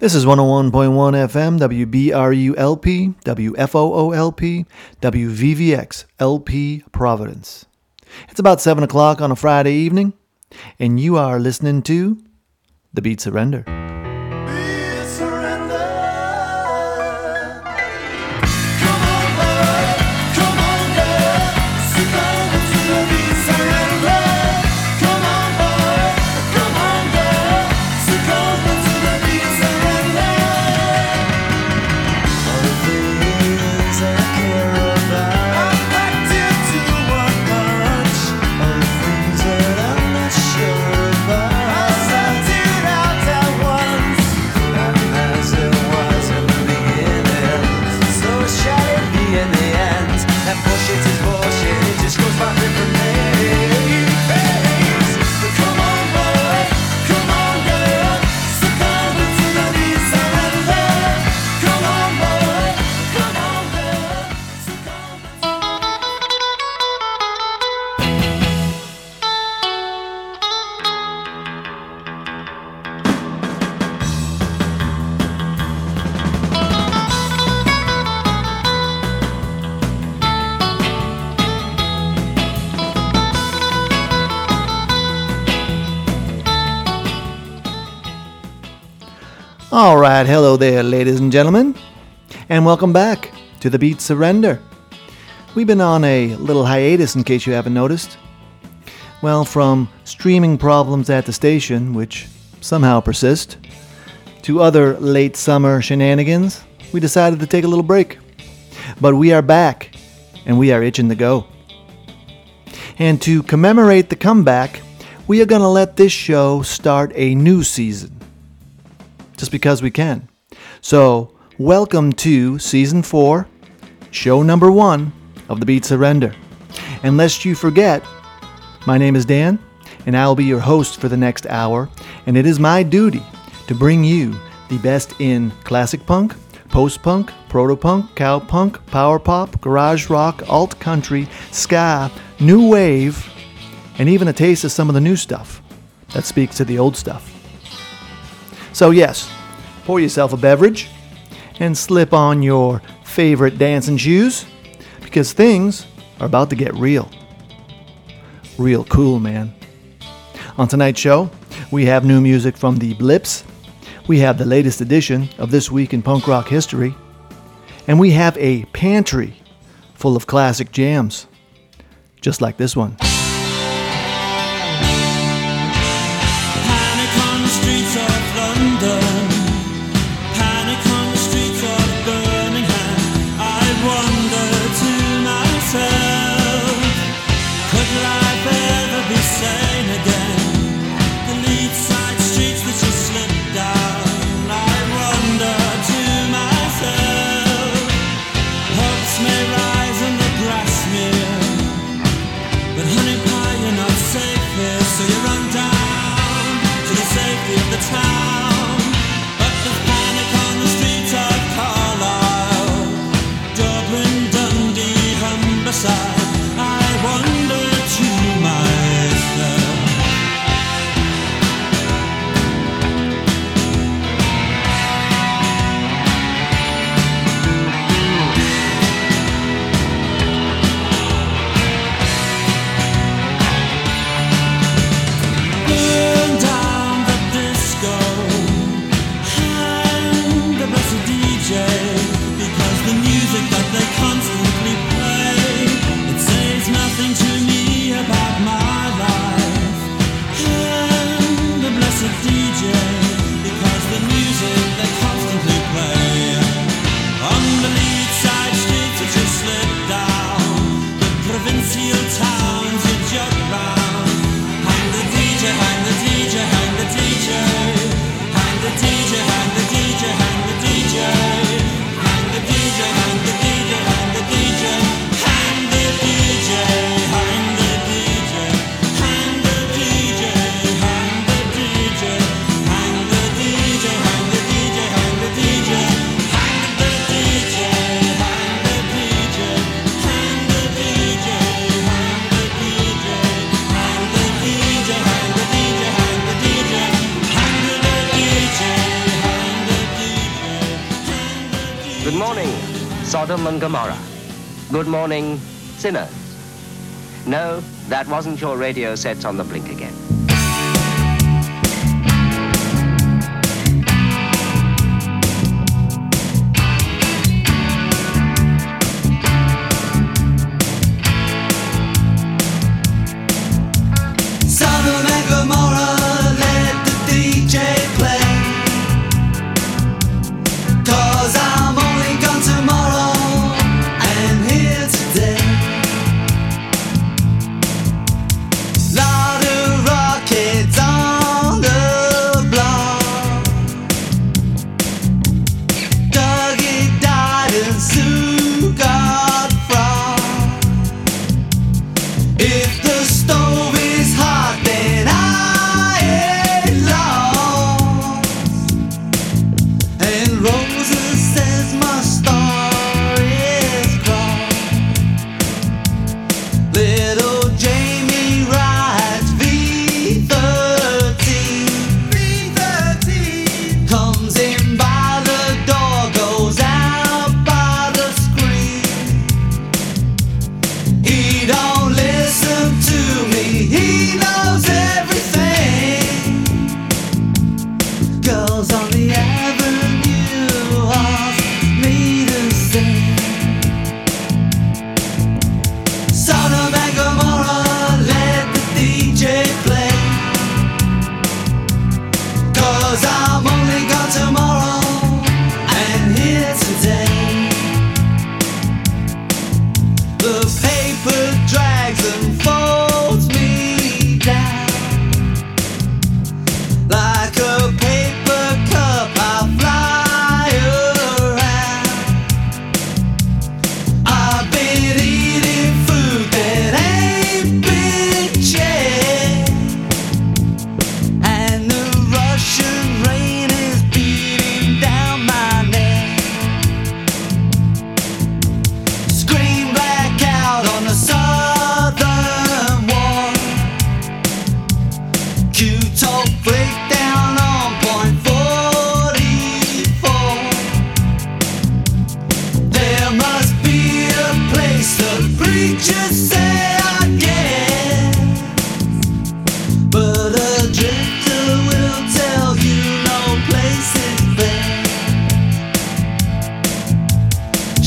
This is 101.1 FM, WBRULP, WFOOLP, WVVX, LP Providence. It's about 7 o'clock on a Friday evening, and you are listening to The Beat Surrender. Hello there, ladies and gentlemen, and welcome back to the Beat Surrender. We've been on a little hiatus in case you haven't noticed. Well, from streaming problems at the station, which somehow persist, to other late summer shenanigans, we decided to take a little break. But we are back, and we are itching to go. And to commemorate the comeback, we are going to let this show start a new season just because we can. So, welcome to season four, show number one of The Beat Surrender. And lest you forget, my name is Dan, and I'll be your host for the next hour, and it is my duty to bring you the best in classic punk, post punk, proto punk, cow punk, power pop, garage rock, alt country, ska, new wave, and even a taste of some of the new stuff that speaks to the old stuff. So, yes, pour yourself a beverage and slip on your favorite dancing shoes because things are about to get real. Real cool, man. On tonight's show, we have new music from the Blips, we have the latest edition of This Week in Punk Rock History, and we have a pantry full of classic jams, just like this one. Sodom and Gomorrah. Good morning, sinners. No, that wasn't your radio sets on the blink again.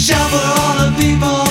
Top brass don't like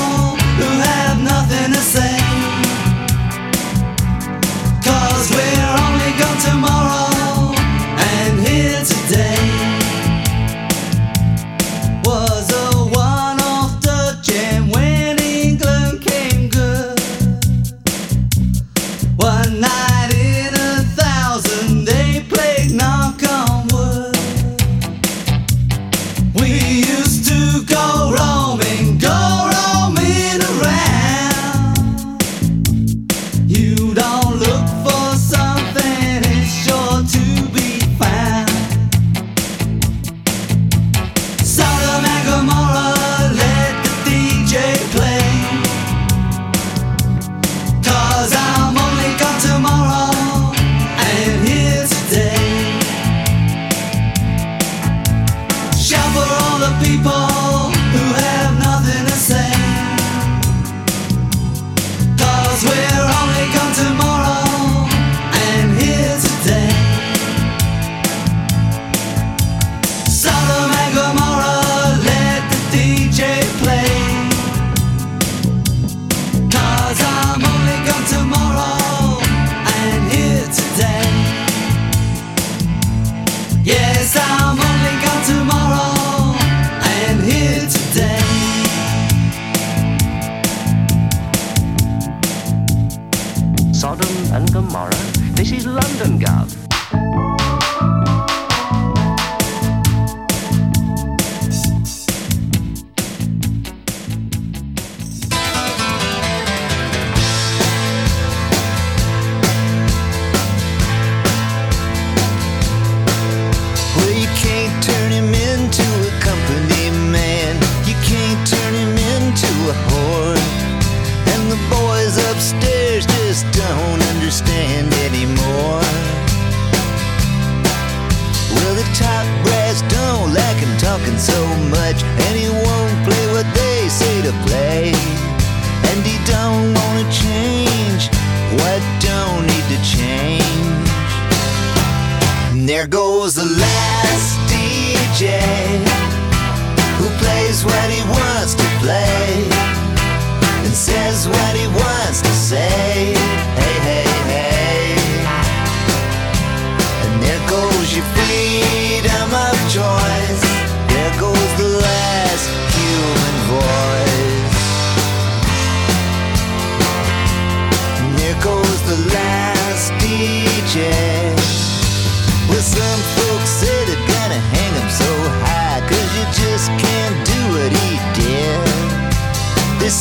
much,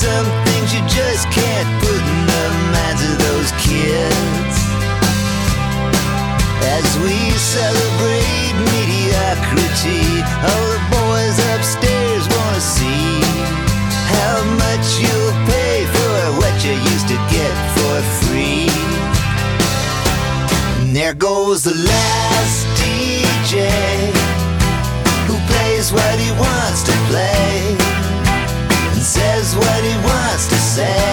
some things you just can't put in the minds of those kids. As we celebrate mediocrity, all the boys upstairs wanna see how much you'll pay for what you used to get for free. And there goes the last DJ who plays what he wants to play say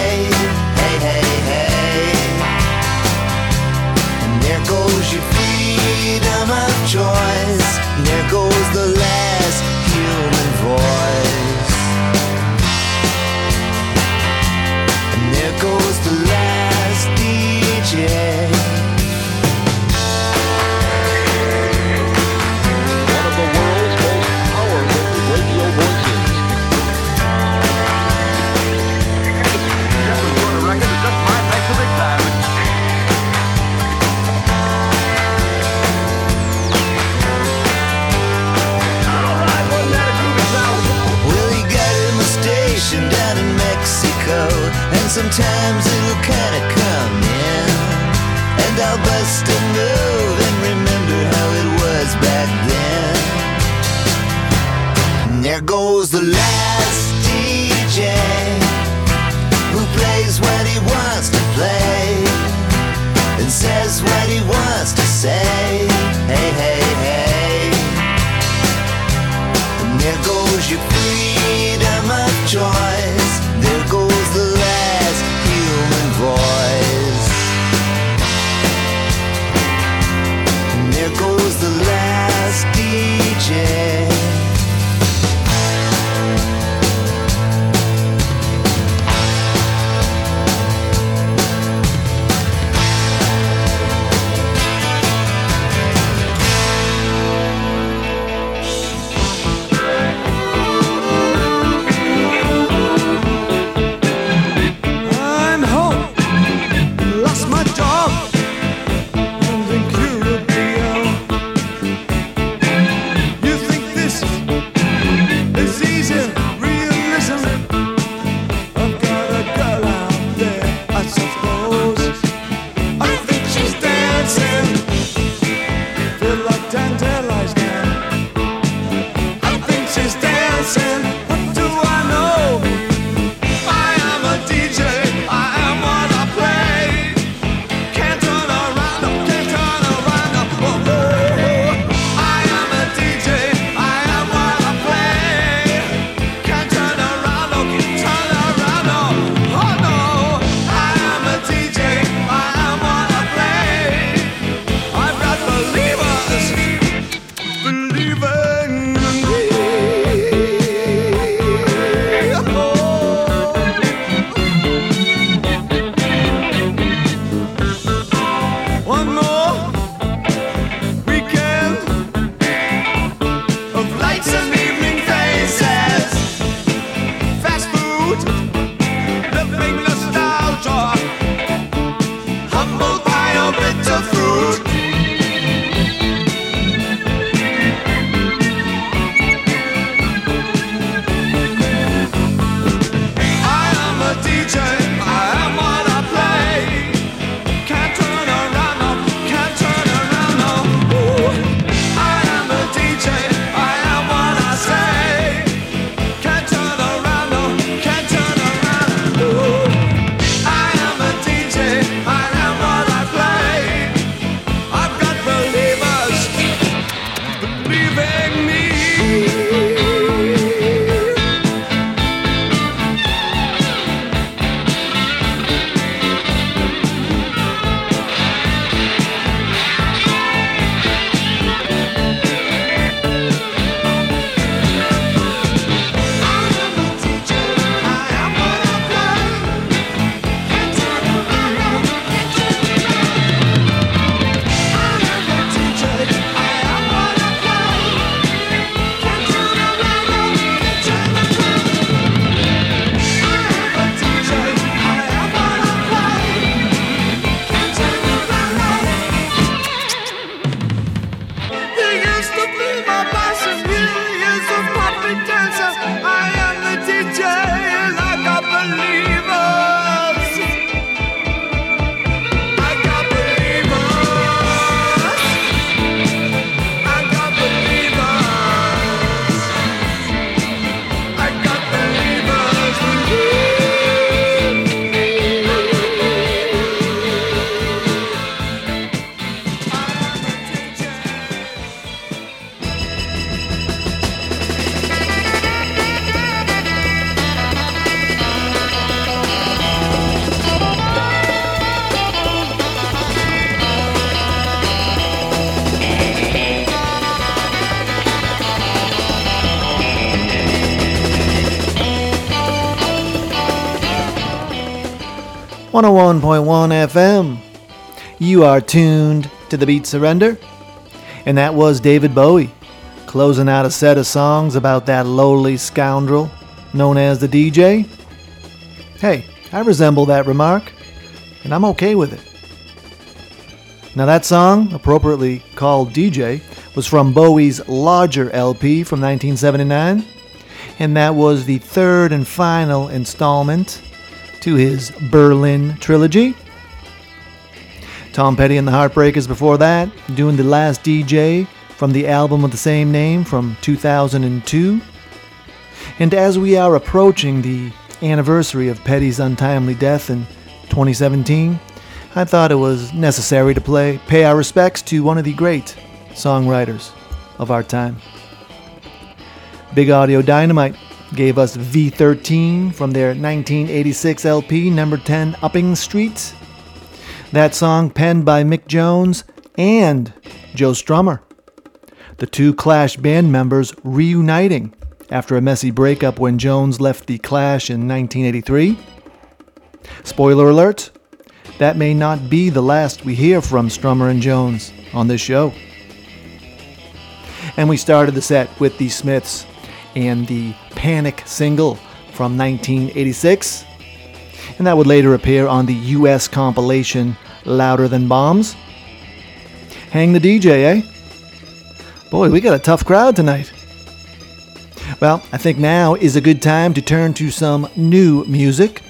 101.1 FM. You are tuned to the Beat Surrender. And that was David Bowie closing out a set of songs about that lowly scoundrel known as the DJ. Hey, I resemble that remark, and I'm okay with it. Now, that song, appropriately called DJ, was from Bowie's Lodger LP from 1979, and that was the third and final installment to his Berlin trilogy. Tom Petty and the Heartbreakers before that, doing The Last DJ from the album of the same name from 2002. And as we are approaching the anniversary of Petty's untimely death in 2017, I thought it was necessary to play pay our respects to one of the great songwriters of our time. Big Audio Dynamite gave us V13 from their 1986 LP number 10 Upping Street. That song penned by Mick Jones and Joe Strummer. The two Clash band members reuniting after a messy breakup when Jones left the Clash in 1983. Spoiler alert, that may not be the last we hear from Strummer and Jones on this show. And we started the set with the Smiths and the Panic single from 1986. And that would later appear on the US compilation Louder Than Bombs. Hang the DJ, eh? Boy, we got a tough crowd tonight. Well, I think now is a good time to turn to some new music.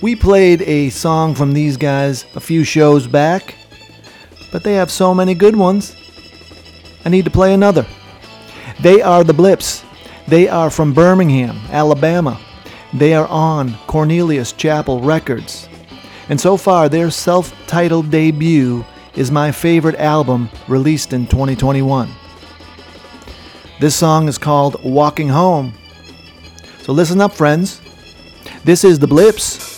We played a song from these guys a few shows back, but they have so many good ones. I need to play another. They are the Blips. They are from Birmingham, Alabama. They are on Cornelius Chapel Records. And so far, their self titled debut is my favorite album released in 2021. This song is called Walking Home. So listen up, friends. This is the Blips.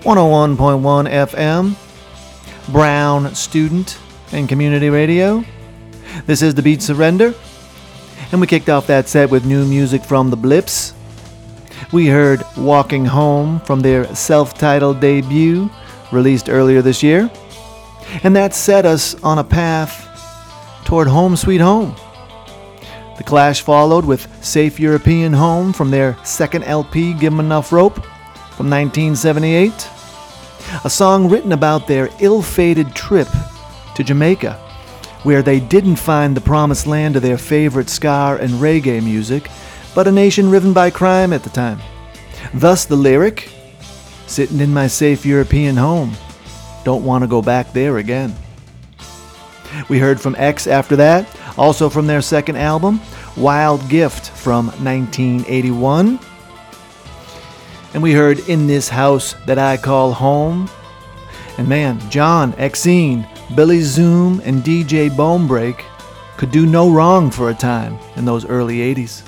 101.1 FM, Brown Student and Community Radio. This is The Beat Surrender, and we kicked off that set with new music from The Blips. We heard Walking Home from their self titled debut, released earlier this year, and that set us on a path toward Home Sweet Home. The Clash followed with Safe European Home from their second LP, Give 'em Enough Rope from 1978. A song written about their ill fated trip to Jamaica, where they didn't find the promised land of their favorite ska and reggae music, but a nation riven by crime at the time. Thus the lyric Sitting in my safe European home, don't want to go back there again. We heard from X after that, also from their second album, Wild Gift from 1981. And we heard In This House That I Call Home. And man, John, Exene, Billy Zoom, and DJ Bonebrake could do no wrong for a time in those early 80s.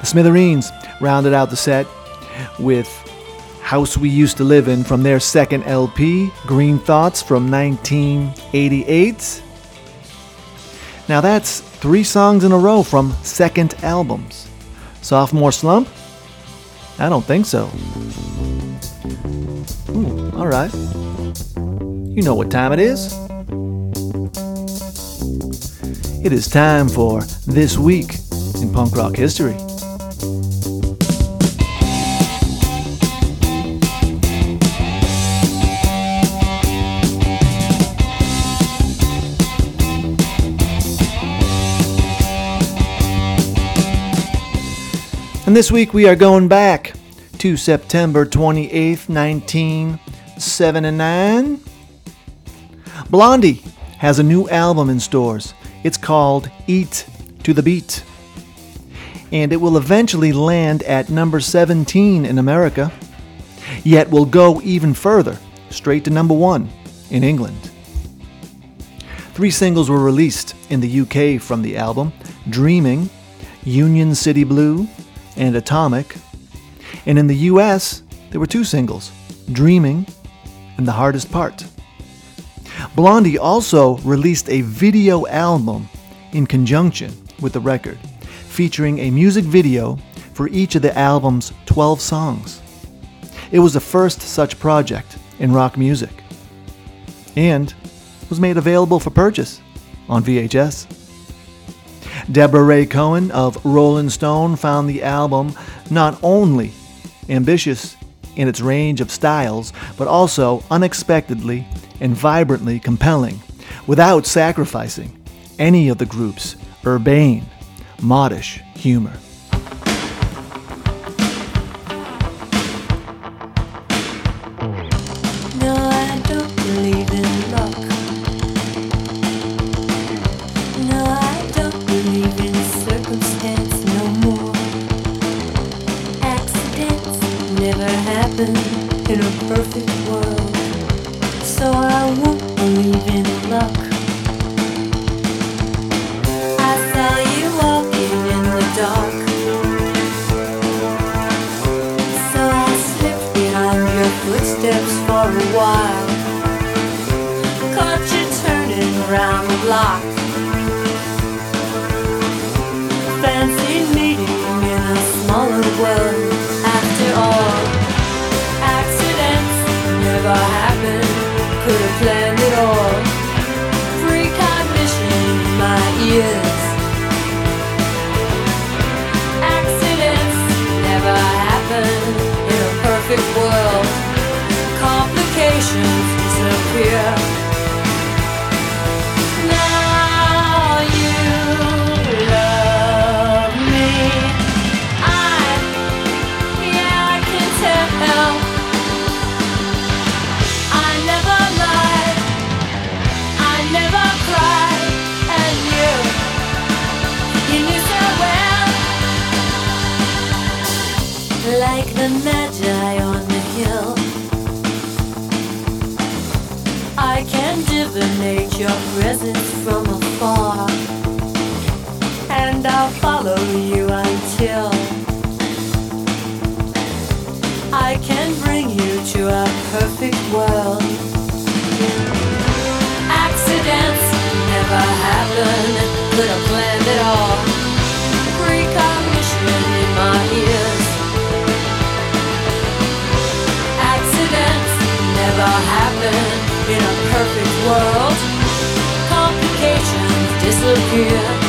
The Smithereens rounded out the set with House We Used to Live In from their second LP, Green Thoughts from 1988. Now that's three songs in a row from second albums. Sophomore Slump? I don't think so. Ooh, all right. You know what time it is. It is time for This Week in Punk Rock History. And this week we are going back to September 28th, 1979. Blondie has a new album in stores. It's called Eat to the Beat. And it will eventually land at number 17 in America, yet will go even further, straight to number 1 in England. Three singles were released in the UK from the album Dreaming, Union City Blue, and Atomic. And in the US, there were two singles Dreaming and The Hardest Part. Blondie also released a video album in conjunction with the record, featuring a music video for each of the album's 12 songs. It was the first such project in rock music and was made available for purchase on VHS. Deborah Rae Cohen of Rolling Stone found the album not only ambitious in its range of styles, but also unexpectedly and vibrantly compelling, without sacrificing any of the group's urbane, modish humor. years. Accidents never happen in a perfect world. Complications disappear. the magi on the hill. I can divinate your presence from afar, and I'll follow you until I can bring you to a perfect world. Accidents never happen, could have planned it all. all happen in a perfect world. Complications disappear.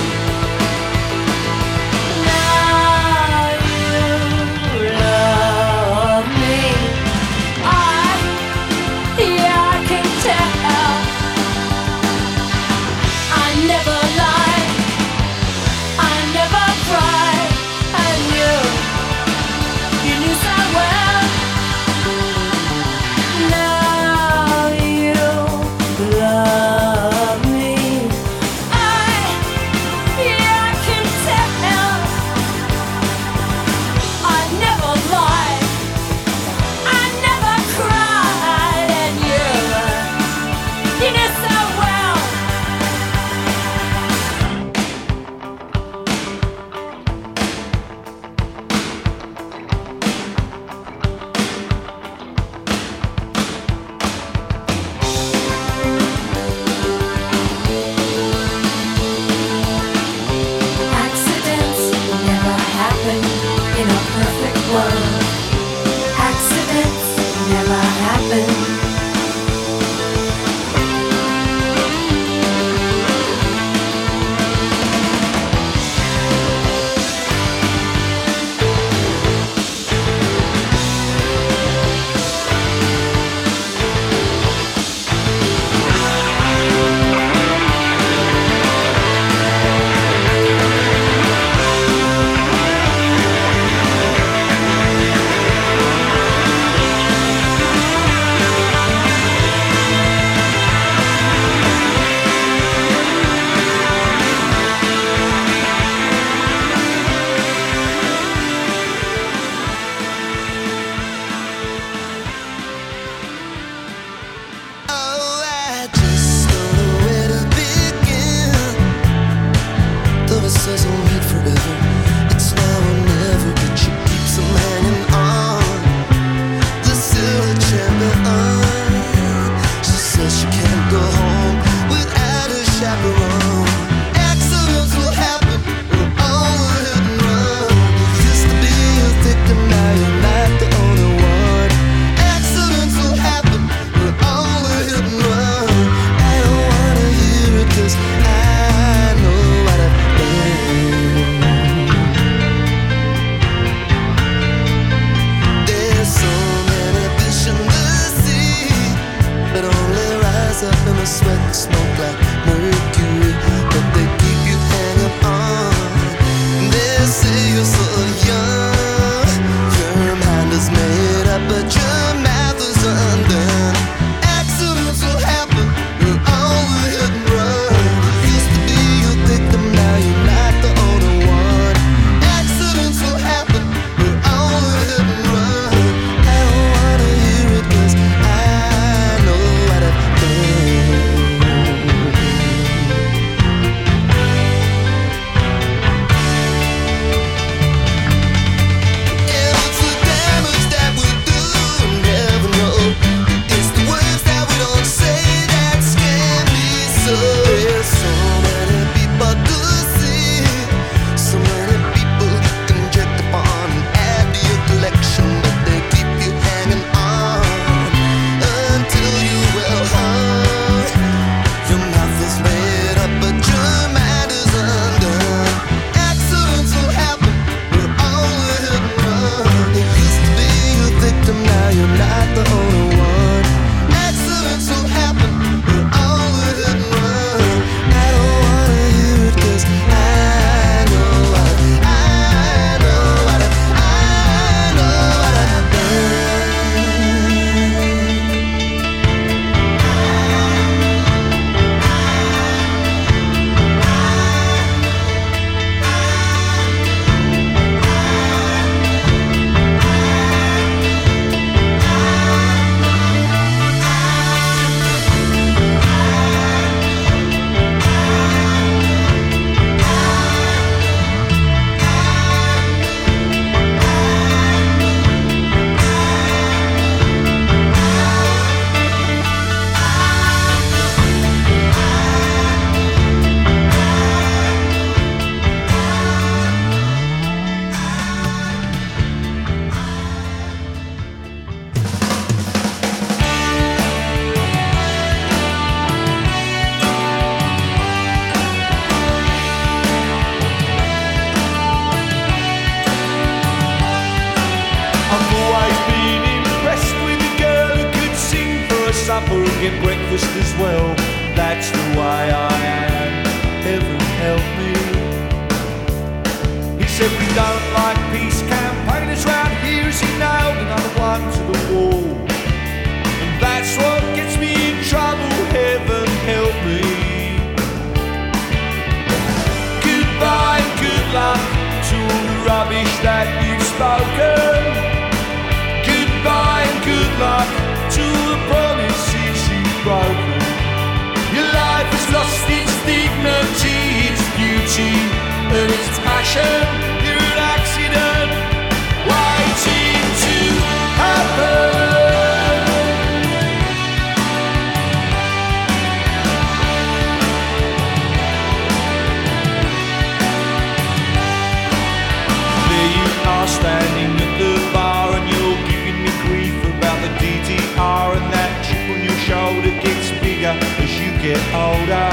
Bigger as you get older.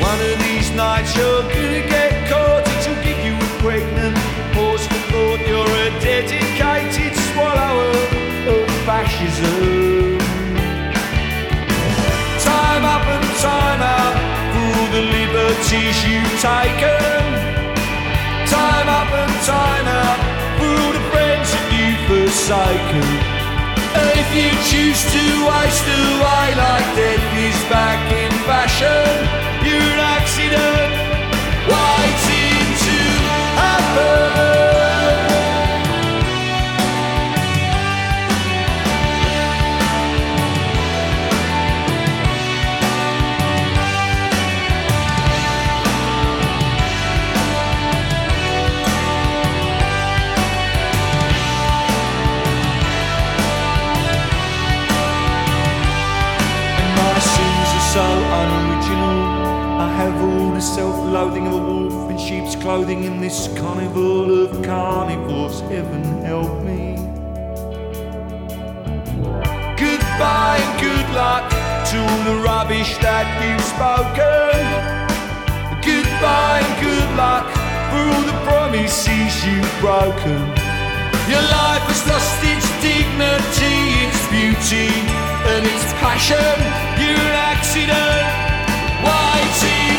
One of these nights you're gonna get caught she'll give you a pregnant pause for thought. You're a dedicated swallower of fascism. Time up and time out for all the liberties you've taken. Time up and time out for all the friends that you've forsaken. If you choose to waste away like death is back in fashion, you're an accident waiting to happen. The self-loathing of a wolf in sheep's clothing in this carnival of carnivores. Heaven help me. Goodbye and good luck to all the rubbish that you've spoken. Goodbye and good luck for all the promises you've broken. Your life has lost its dignity, its beauty, and its passion. You're an accident waiting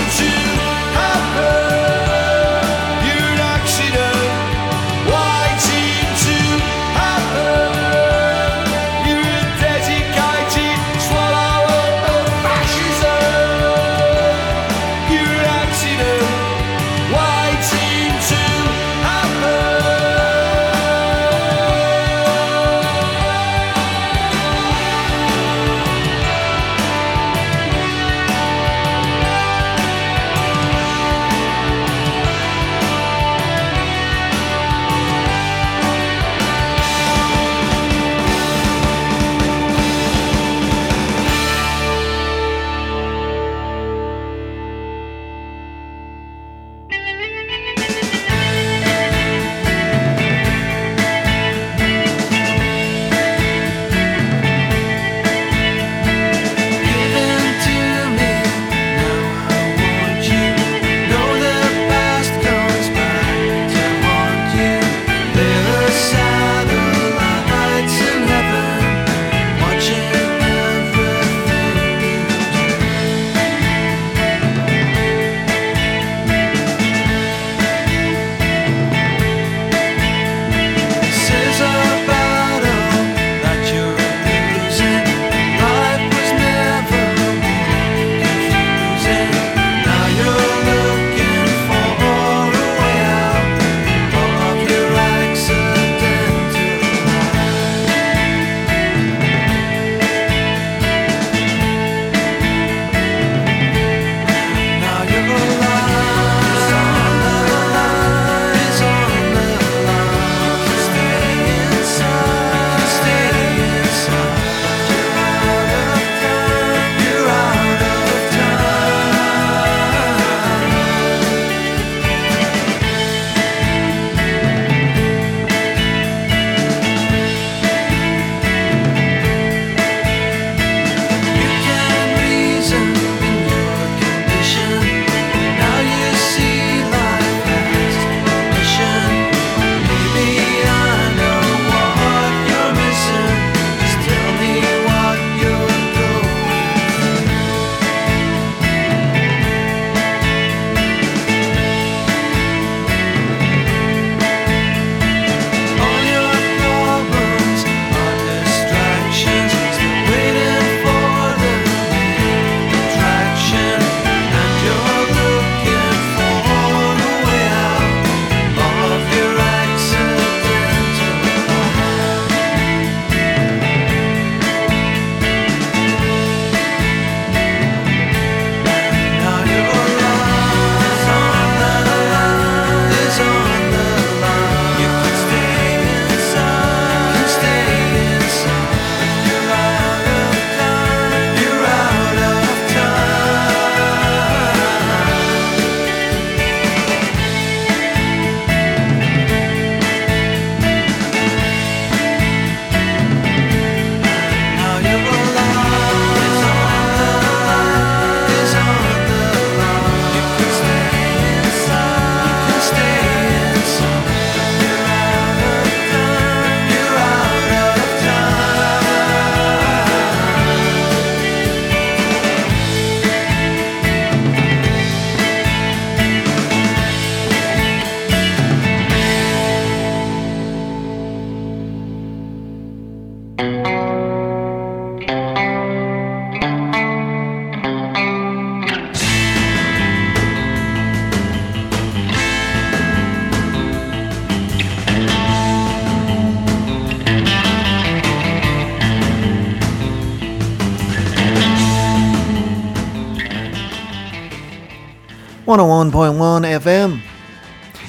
101.1 FM.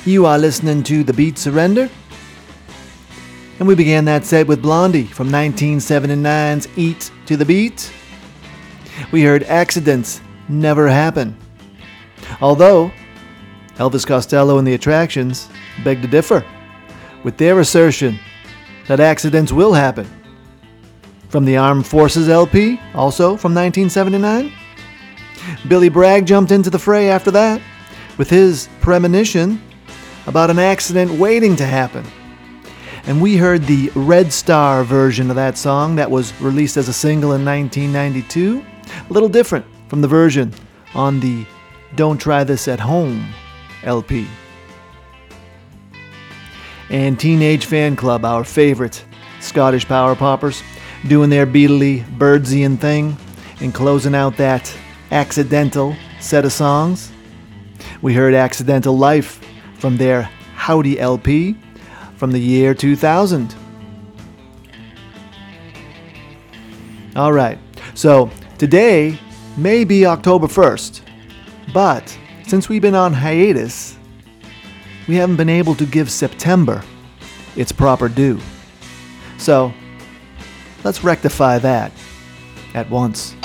You are listening to The Beat Surrender. And we began that set with Blondie from 1979's Eat to the Beat. We heard Accidents Never Happen. Although, Elvis Costello and the Attractions beg to differ with their assertion that accidents will happen. From the Armed Forces LP, also from 1979. Billy Bragg jumped into the fray after that with his premonition about an accident waiting to happen. And we heard the Red Star version of that song that was released as a single in 1992, a little different from the version on the Don't Try This at Home LP. And Teenage Fanclub, our favorite Scottish power poppers, doing their Beatley Byrdsian thing and closing out that accidental set of songs. We heard Accidental Life from their Howdy LP from the year 2000. All right, so today may be October 1st, but since we've been on hiatus, we haven't been able to give September its proper due. So let's rectify that at once.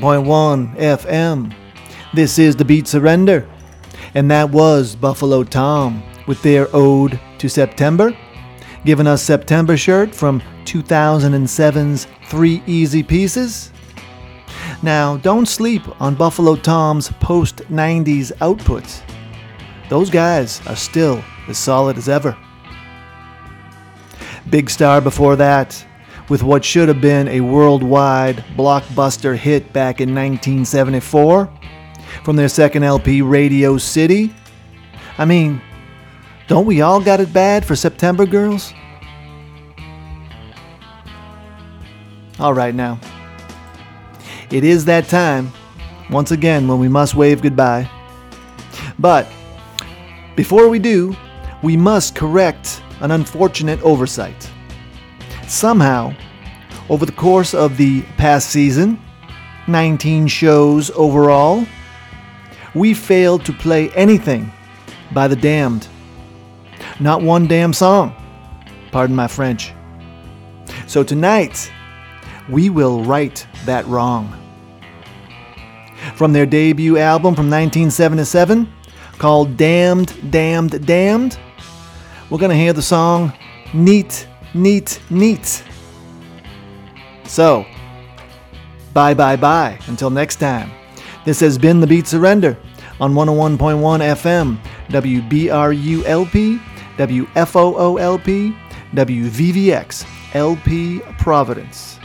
101.1 FM. This is The Beat Surrender. And that was Buffalo Tom with their Ode to September, giving us September shirt from 2007's Three Easy Pieces. Now, don't sleep on Buffalo Tom's post 90s outputs. Those guys are still as solid as ever. Big Star before that, with what should have been a worldwide blockbuster hit back in 1974 from their second LP, Radio City. I mean, don't we all got it bad for September Girls? All right, now. It is that time, once again, when we must wave goodbye. But before we do, we must correct an unfortunate oversight. Somehow, over the course of the past season, 19 shows overall, we failed to play anything by the damned. Not one damn song. Pardon my French. So tonight, we will right that wrong. From their debut album from 1977 called Damned, Damned, Damned, we're going to hear the song Neat, Neat, Neat. So, bye bye bye until next time. This has been The Beat Surrender on 101.1 FM, WBRULP, WFOOLP, WVVX, LP Providence.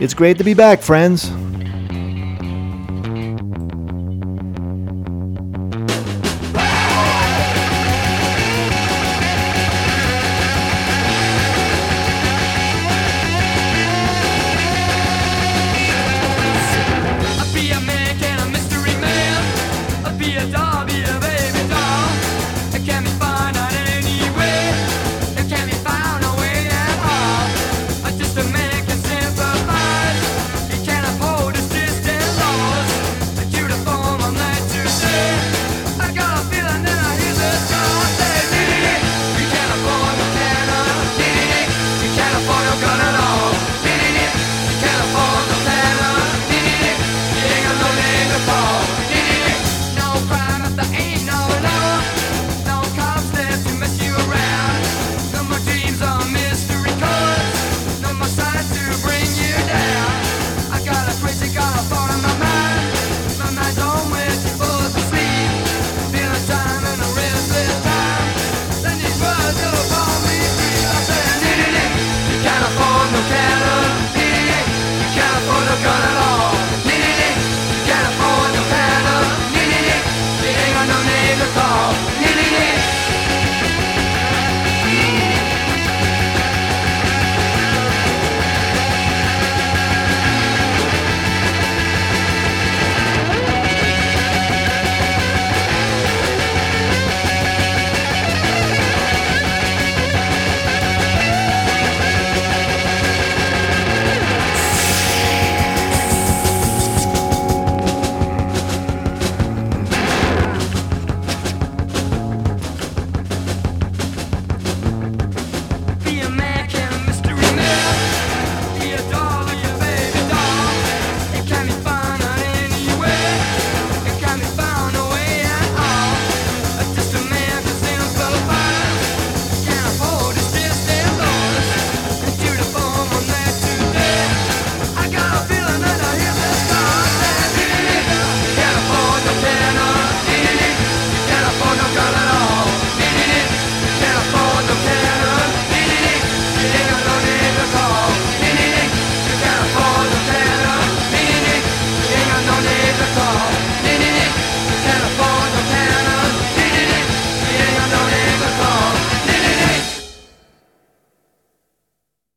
It's great to be back, friends.